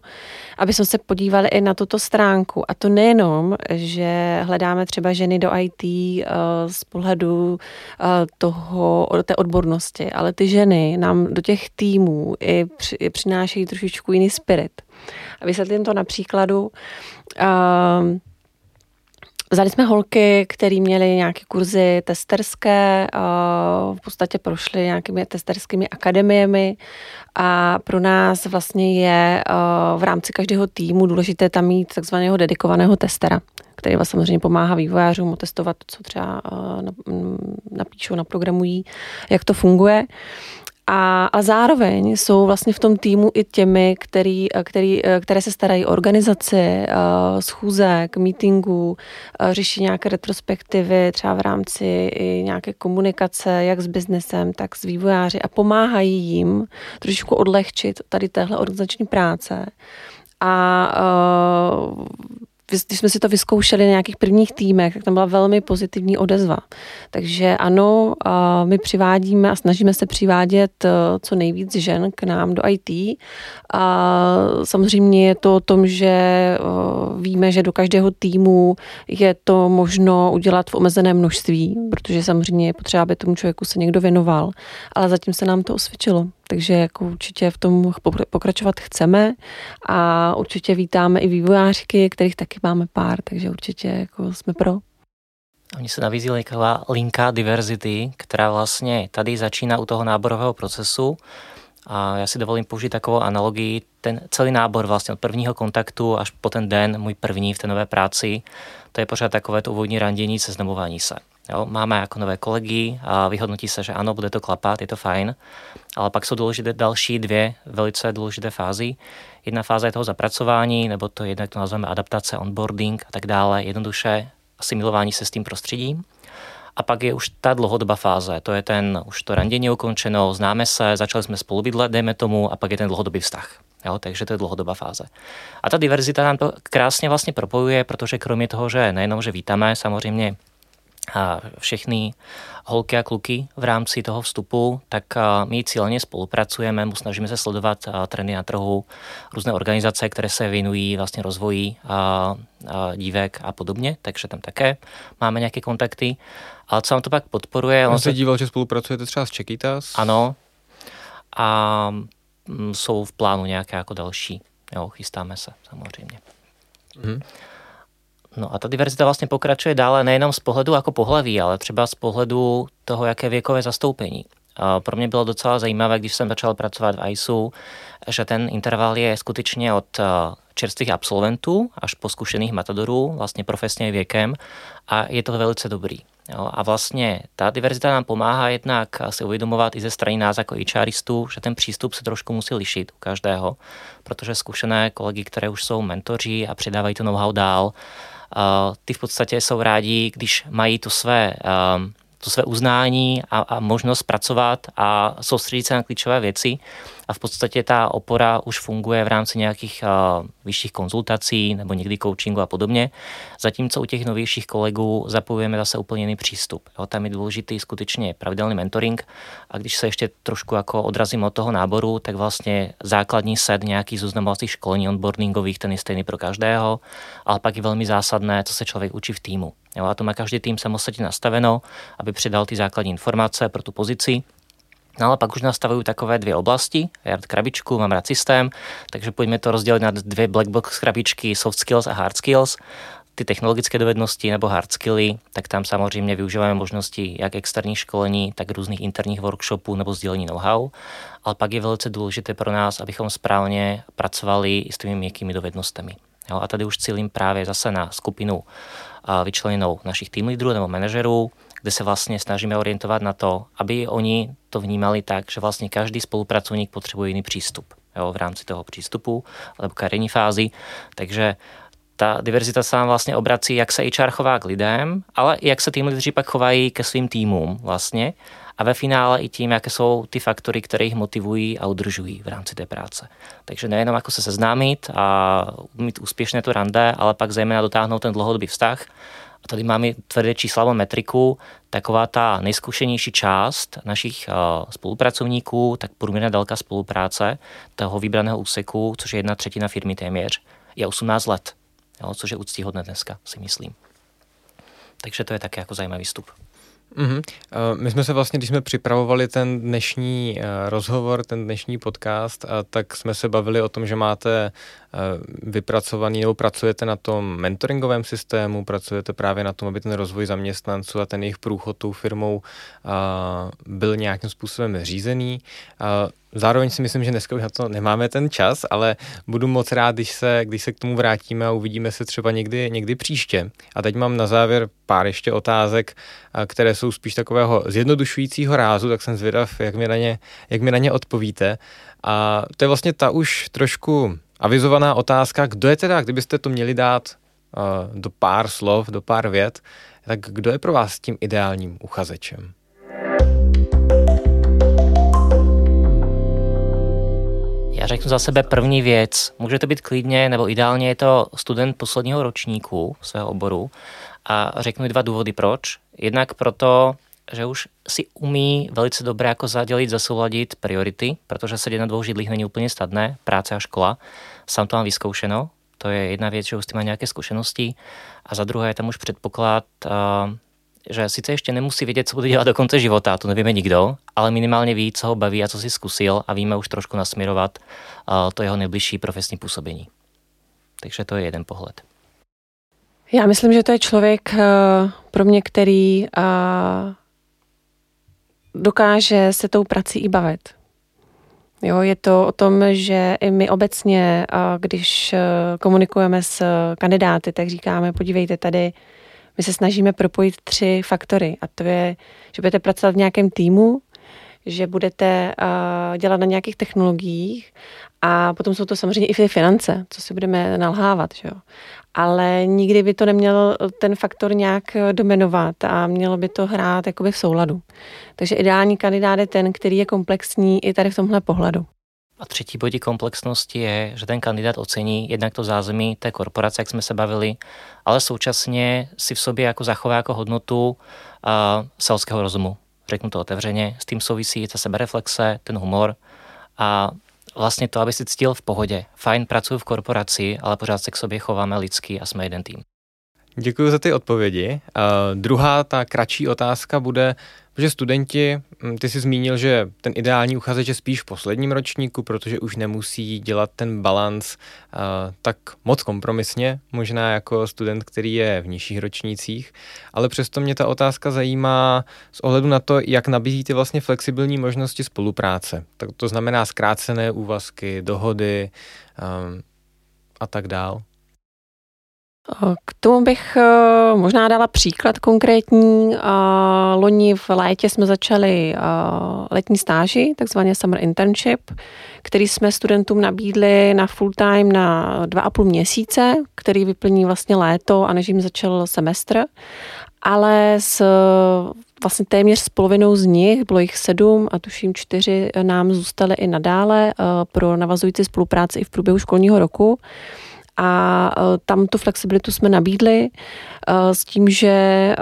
aby jsme se podívali i na tuto stránku. A to nejenom, že hledáme třeba ženy do IT uh, z pohledu uh, toho, té odbornosti, ale ty ženy nám do těch týmů i, při, i přinášejí trošičku jiný spirit. A vysvětlím to na příkladu. Uh, Vzali jsme holky, které měly nějaké kurzy testerské, v podstatě prošly nějakými testerskými akademiemi a pro nás vlastně je v rámci každého týmu důležité tam mít takzvaného dedikovaného testera, který vás samozřejmě pomáhá vývojářům otestovat to, co třeba napíšou, naprogramují, jak to funguje. A, a zároveň jsou vlastně v tom týmu i těmi, který, který, které se starají o organizaci, eh, schůzek, meetingů, eh, řeší nějaké retrospektivy, třeba v rámci i nějaké komunikace, jak s biznesem, tak s vývojáři a pomáhají jim trošičku odlehčit tady téhle organizační práce. A uh, když jsme si to vyzkoušeli na nějakých prvních týmech, tak tam byla velmi pozitivní odezva. Takže ano, my přivádíme a snažíme se přivádět e, co nejvíc žen k nám do IT. A samozřejmě je to o tom, že e, víme, že do každého týmu je to možno udělat v omezeném množství, protože samozřejmě je potřeba, aby tomu člověku se někdo věnoval. Ale zatím se nám to osvědčilo takže jako určitě v tom pokračovat chceme a určitě vítáme i vývojářky, kterých taky máme pár, takže určitě jako jsme pro. Oni se taková linka diverzity, která vlastně tady začíná u toho náborového procesu a já si dovolím použít takovou analogii. Ten celý nábor vlastně od prvního kontaktu až po ten den, můj první v té nové práci, to je pořád takové to úvodní randění, seznamování se. Jo, máme jako nové kolegy a vyhodnotí se, že ano, bude to klapat, je to fajn, ale pak jsou důležité další dvě velice důležité fázy. Jedna fáze je toho zapracování, nebo to jednak to nazveme adaptace, onboarding a tak dále, jednoduše asimilování se s tím prostředím. A pak je už ta dlouhodobá fáze, to je ten, už to randění ukončeno, známe se, začali jsme spolu bydlet, dejme tomu, a pak je ten dlouhodobý vztah. Jo, takže to je dlouhodobá fáze. A ta diverzita nám to krásně vlastně propojuje, protože kromě toho, že nejenom, že vítáme samozřejmě všechny holky a kluky v rámci toho vstupu, tak my cíleně spolupracujeme, snažíme se sledovat trendy na trhu, různé organizace, které se věnují vlastně rozvoji dívek a podobně, takže tam také máme nějaké kontakty. Ale co vám to pak podporuje? Já se díval, že spolupracujete třeba s Čekytas. Ano. A mm, jsou v plánu nějaké jako další. Jo, chystáme se samozřejmě. Mm. No a ta diverzita vlastně pokračuje dále nejenom z pohledu jako pohlaví, ale třeba z pohledu toho, jaké věkové zastoupení. Pro mě bylo docela zajímavé, když jsem začal pracovat v ISU, že ten interval je skutečně od čerstvých absolventů až po zkušených matadorů, vlastně profesně věkem a je to velice dobrý. Jo, a vlastně ta diverzita nám pomáhá jednak si uvědomovat i ze strany nás jako HRistů, že ten přístup se trošku musí lišit u každého, protože zkušené kolegy, které už jsou mentoři a předávají to know-how dál, ty v podstatě jsou rádi, když mají to své to své uznání a, a možnost pracovat a soustředit se na klíčové věci a v podstatě ta opora už funguje v rámci nějakých uh, vyšších konzultací nebo někdy coachingu a podobně. Zatímco u těch novějších kolegů zapojujeme zase úplně jiný přístup. Jo, tam je důležitý skutečně pravidelný mentoring a když se ještě trošku jako odrazím od toho náboru, tak vlastně základní set nějakých zoznamovacích školení onboardingových, ten je stejný pro každého, ale pak je velmi zásadné, co se člověk učí v týmu. Jo, a to má každý tým samostatně nastaveno, aby přidal ty základní informace pro tu pozici No ale pak už nastavují takové dvě oblasti. Já rád krabičku, mám rád systém, takže pojďme to rozdělit na dvě black box krabičky soft skills a hard skills. Ty technologické dovednosti nebo hard skilly, tak tam samozřejmě využíváme možnosti jak externích školení, tak různých interních workshopů nebo sdílení know-how. Ale pak je velice důležité pro nás, abychom správně pracovali i s těmi měkkými dovednostmi. Jo, a tady už cílím právě zase na skupinu vyčleněnou našich tým lídrů nebo manažerů, kde se vlastně snažíme orientovat na to, aby oni to vnímali tak, že vlastně každý spolupracovník potřebuje jiný přístup jo, v rámci toho přístupu alebo kariérní fázi. Takže ta diverzita se nám vlastně obrací, jak se HR chová k lidem, ale jak se tým lidři pak chovají ke svým týmům vlastně a ve finále i tím, jaké jsou ty faktory, které jich motivují a udržují v rámci té práce. Takže nejenom jako se seznámit a mít úspěšné to rande, ale pak zejména dotáhnout ten dlouhodobý vztah a tady máme tvrdé čísla metriku, taková ta nejzkušenější část našich uh, spolupracovníků, tak průměrná délka spolupráce toho vybraného úseku, což je jedna třetina firmy téměř, je 18 let, jo, což je úctíhodné dneska, si myslím. Takže to je také jako zajímavý vstup. Mm-hmm. My jsme se vlastně, když jsme připravovali ten dnešní eh, rozhovor, ten dnešní podcast, tak jsme se bavili o tom, že máte vypracovaný nebo pracujete na tom mentoringovém systému, pracujete právě na tom, aby ten rozvoj zaměstnanců a ten jejich průchod tou firmou byl nějakým způsobem řízený. Zároveň si myslím, že dneska už na to nemáme ten čas, ale budu moc rád, když se, když se k tomu vrátíme a uvidíme se třeba někdy, někdy příště. A teď mám na závěr pár ještě otázek, které jsou spíš takového zjednodušujícího rázu, tak jsem zvědav, jak mi na ně, jak mi na ně odpovíte. A to je vlastně ta už trošku avizovaná otázka, kdo je teda, kdybyste to měli dát do pár slov, do pár vět, tak kdo je pro vás tím ideálním uchazečem? Já řeknu za sebe první věc. Může to být klidně, nebo ideálně je to student posledního ročníku svého oboru. A řeknu dva důvody proč. Jednak proto, že už si umí velice dobře jako zadělit, zasouladit priority, protože se na dvou židlích není úplně snadné, práce a škola. Sám to mám vyzkoušeno, to je jedna věc, že už ty má nějaké zkušenosti. A za druhé je tam už předpoklad, že sice ještě nemusí vědět, co bude dělat do konce života, to nevíme nikdo, ale minimálně ví, co ho baví a co si zkusil a víme už trošku nasměrovat to jeho nejbližší profesní působení. Takže to je jeden pohled. Já myslím, že to je člověk pro mě, který dokáže se tou prací i bavit. Jo, je to o tom, že i my obecně, když e, komunikujeme s kandidáty, tak říkáme, podívejte tady, my se snažíme propojit tři faktory a to je, že budete pracovat v nějakém týmu, že budete dělat na nějakých technologiích a potom jsou to samozřejmě i finance, co si budeme nalhávat. Že jo? ale nikdy by to neměl ten faktor nějak dominovat a mělo by to hrát jakoby v souladu. Takže ideální kandidát je ten, který je komplexní i tady v tomhle pohledu. A třetí bodí komplexnosti je, že ten kandidát ocení jednak to zázemí té korporace, jak jsme se bavili, ale současně si v sobě jako zachová jako hodnotu uh, selského rozumu. Řeknu to otevřeně, s tím souvisí ta sebereflexe, ten humor a vlastně to, aby si cítil v pohodě. Fajn, pracuji v korporaci, ale pořád se k sobě chováme lidsky a jsme jeden tým. Děkuji za ty odpovědi. Uh, druhá, ta kratší otázka bude, že studenti, hm, ty jsi zmínil, že ten ideální uchazeč je spíš v posledním ročníku, protože už nemusí dělat ten balans uh, tak moc kompromisně, možná jako student, který je v nižších ročnících, ale přesto mě ta otázka zajímá z ohledu na to, jak nabízíte vlastně flexibilní možnosti spolupráce. Tak to znamená zkrácené úvazky, dohody um, a tak dál. K tomu bych eh, možná dala příklad konkrétní. Loni v létě jsme začali eh, letní stáži, takzvaně summer internship, který jsme studentům nabídli na full time na dva a půl měsíce, který vyplní vlastně léto a než jim začal semestr. Ale s vlastně téměř s polovinou z nich, bylo jich sedm a tuším čtyři nám zůstaly i nadále eh, pro navazující spolupráci i v průběhu školního roku a e, tam tu flexibilitu jsme nabídli e, s tím, že e,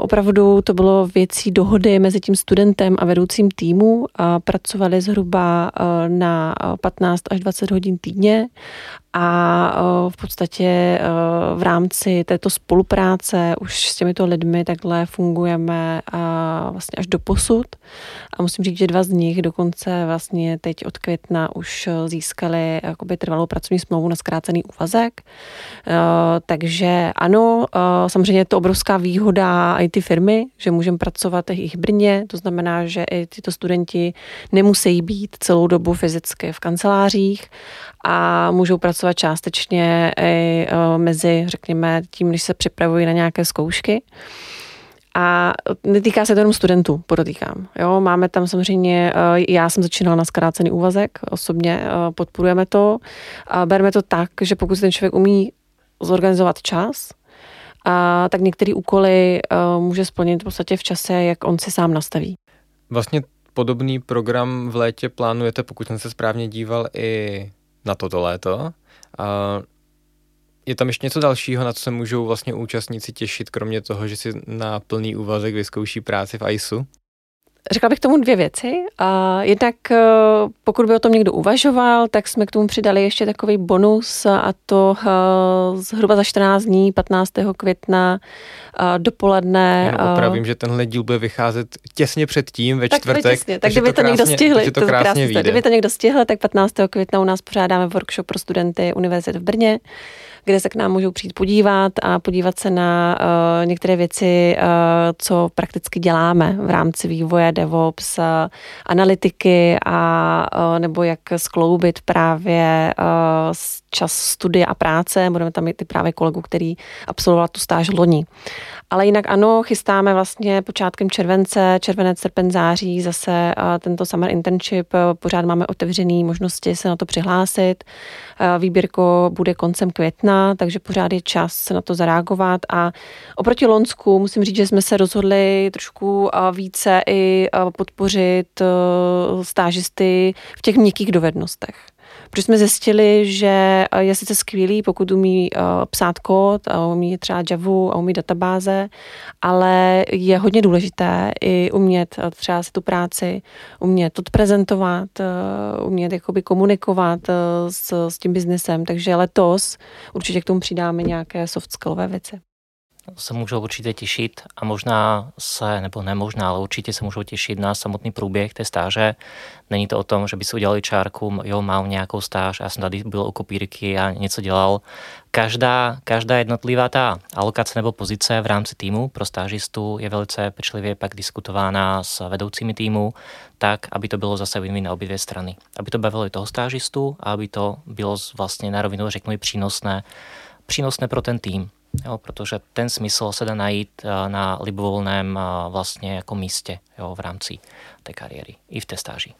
opravdu to bylo věcí dohody mezi tím studentem a vedoucím týmu. A pracovali zhruba na 15 až 20 hodin týdně a v podstatě v rámci této spolupráce už s těmito lidmi takhle fungujeme vlastně až do posud. A musím říct, že dva z nich dokonce vlastně teď od května už získali jakoby trvalou pracovní smlouvu na zkrácený úvazek. Takže ano, samozřejmě je to obrovská výhoda i ty firmy, že můžeme pracovat i v Brně, to znamená, že i tyto studenti nemusí být celou dobu fyzicky v kancelářích a můžou pracovat částečně i e, mezi, řekněme, tím, když se připravují na nějaké zkoušky. A netýká se to jenom studentů, podotýkám. Jo, máme tam samozřejmě, e, já jsem začínala na zkrácený úvazek, osobně e, podporujeme to. Bereme to tak, že pokud ten člověk umí zorganizovat čas, a tak některé úkoly může splnit v podstatě v čase, jak on si sám nastaví. Vlastně podobný program v létě plánujete, pokud jsem se správně díval, i na toto léto. A je tam ještě něco dalšího, na co se můžou vlastně účastníci těšit, kromě toho, že si na plný úvazek vyzkouší práci v ISU? Řekla bych tomu dvě věci. A jednak eh, pokud by o tom někdo uvažoval, tak jsme k tomu přidali ještě takový bonus a to eh, zhruba za 14 dní, 15. května eh, dopoledne. Jenom opravím, že tenhle díl bude vycházet těsně před tím ve tak čtvrtek. Těsně, tak kdyby to, krásně, někdo stihli, to, to krásně kdyby to někdo stihl, tak 15. května u nás pořádáme workshop pro studenty Univerzity v Brně kde se k nám můžou přijít podívat a podívat se na uh, některé věci, uh, co prakticky děláme v rámci vývoje DevOps, uh, analytiky a uh, nebo jak skloubit právě uh, čas studia a práce. Budeme tam mít i právě kolegu, který absolvoval tu stáž loni. Ale jinak ano, chystáme vlastně počátkem července, červenec, srpen, září zase tento summer internship. Pořád máme otevřené možnosti se na to přihlásit. Výběrko bude koncem května, takže pořád je čas na to zareagovat. A oproti Lonsku musím říct, že jsme se rozhodli trošku více i podpořit stážisty v těch měkkých dovednostech. Protože jsme zjistili, že eh, je sice skvělý, pokud umí uh, psát kód, a umí třeba Javu a umí databáze, ale je hodně důležité i umět uh, třeba si tu práci, umět odprezentovat, umět jakoby komunikovat s, s tím biznesem. Takže letos určitě k tomu přidáme nějaké soft skillové věci se můžou určitě těšit a možná se, nebo nemožná, ale určitě se můžou těšit na samotný průběh té stáže. Není to o tom, že by si udělali čárku, jo, mám nějakou stáž, já jsem tady byl u kopírky a něco dělal. Každá, každá jednotlivá ta alokace nebo pozice v rámci týmu pro stážistu je velice pečlivě pak diskutována s vedoucími týmu, tak, aby to bylo zase win na obě dvě strany. Aby to bavilo i toho stážistu a aby to bylo vlastně na rovinu, řeknu, přínosné, přínosné pro ten tým jo, protože ten smysl se dá najít eh, na libovolném eh, vlastně jako místě jo, v rámci té kariéry i v té stáži.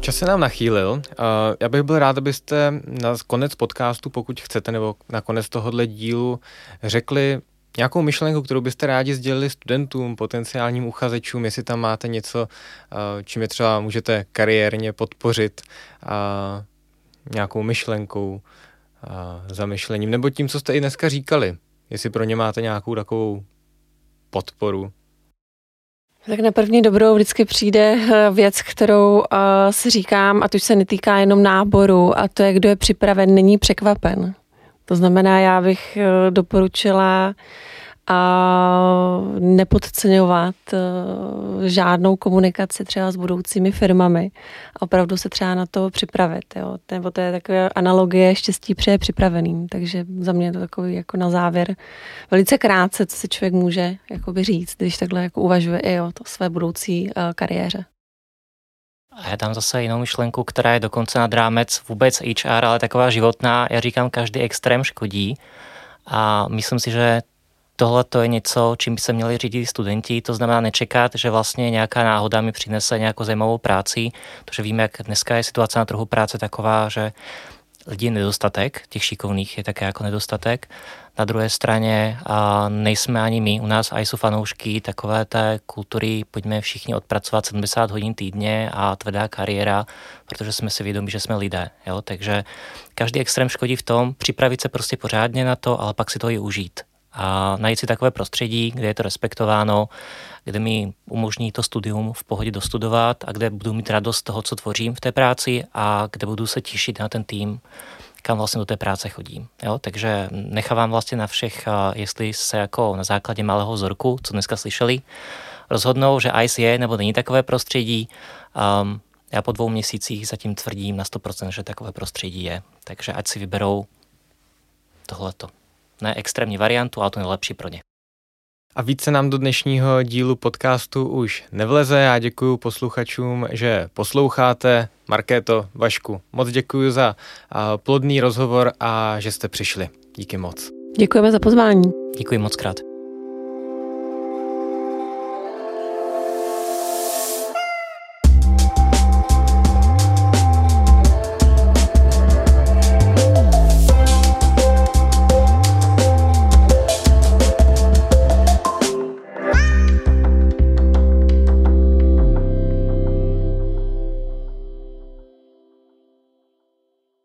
Čas se nám nachýlil. Eh, já bych byl rád, abyste na konec podcastu, pokud chcete, nebo na konec tohohle dílu řekli nějakou myšlenku, kterou byste rádi sdělili studentům, potenciálním uchazečům, jestli tam máte něco, čím je třeba můžete kariérně podpořit nějakou myšlenkou, a zamyšlením, nebo tím, co jste i dneska říkali, jestli pro ně máte nějakou takovou podporu. Tak na první dobrou vždycky přijde eh, věc, kterou uh, si říkám, a to už se netýká jenom náboru, a to je, kdo je připraven, není překvapen. To znamená, já bych uh, doporučila uh, a nepodceňovat eh, žádnou komunikaci třeba s budoucími firmami a opravdu se třeba na to připravit. Jo. Nebo to je takové analogie štěstí přeje připraveným, takže za mě je to takový jako na závěr velice krátce, co si člověk může jakoby říct, když takhle jako uvažuje i o to své budoucí uh, kariéře. A já dám zase jinou myšlenku, která je dokonce nad rámec vůbec HR, ale taková životná. Já říkám, každý extrém škodí. A myslím si, že tohle to je něco, čím by se měli řídit studenti, to znamená nečekat, že vlastně nějaká náhoda mi přinese nějakou zajímavou práci, protože víme, jak dneska je situace na trhu práce taková, že lidí nedostatek, těch šikovných je také jako nedostatek. Na druhé straně a nejsme ani my, u nás jsou fanoušky takové té kultury, pojďme všichni odpracovat 70 hodin týdně a tvrdá kariéra, protože jsme si vědomí, že jsme lidé. Jo? Takže každý extrém škodí v tom, připravit se prostě pořádně na to, ale pak si to i užít a najít si takové prostředí, kde je to respektováno, kde mi umožní to studium v pohodě dostudovat a kde budu mít radost z toho, co tvořím v té práci a kde budu se těšit na ten tým, kam vlastně do té práce chodím. Jo? Takže nechávám vlastně na všech, jestli se jako na základě malého vzorku, co dneska slyšeli, rozhodnou, že ICE je nebo není takové prostředí. Um, já po dvou měsících zatím tvrdím na 100%, že takové prostředí je. Takže ať si vyberou tohleto ne extrémní variantu, ale to nejlepší pro ně. A více nám do dnešního dílu podcastu už nevleze. Já děkuji posluchačům, že posloucháte. Markéto, Vašku, moc děkuji za plodný rozhovor a že jste přišli. Díky moc. Děkujeme za pozvání. Děkuji moc krát.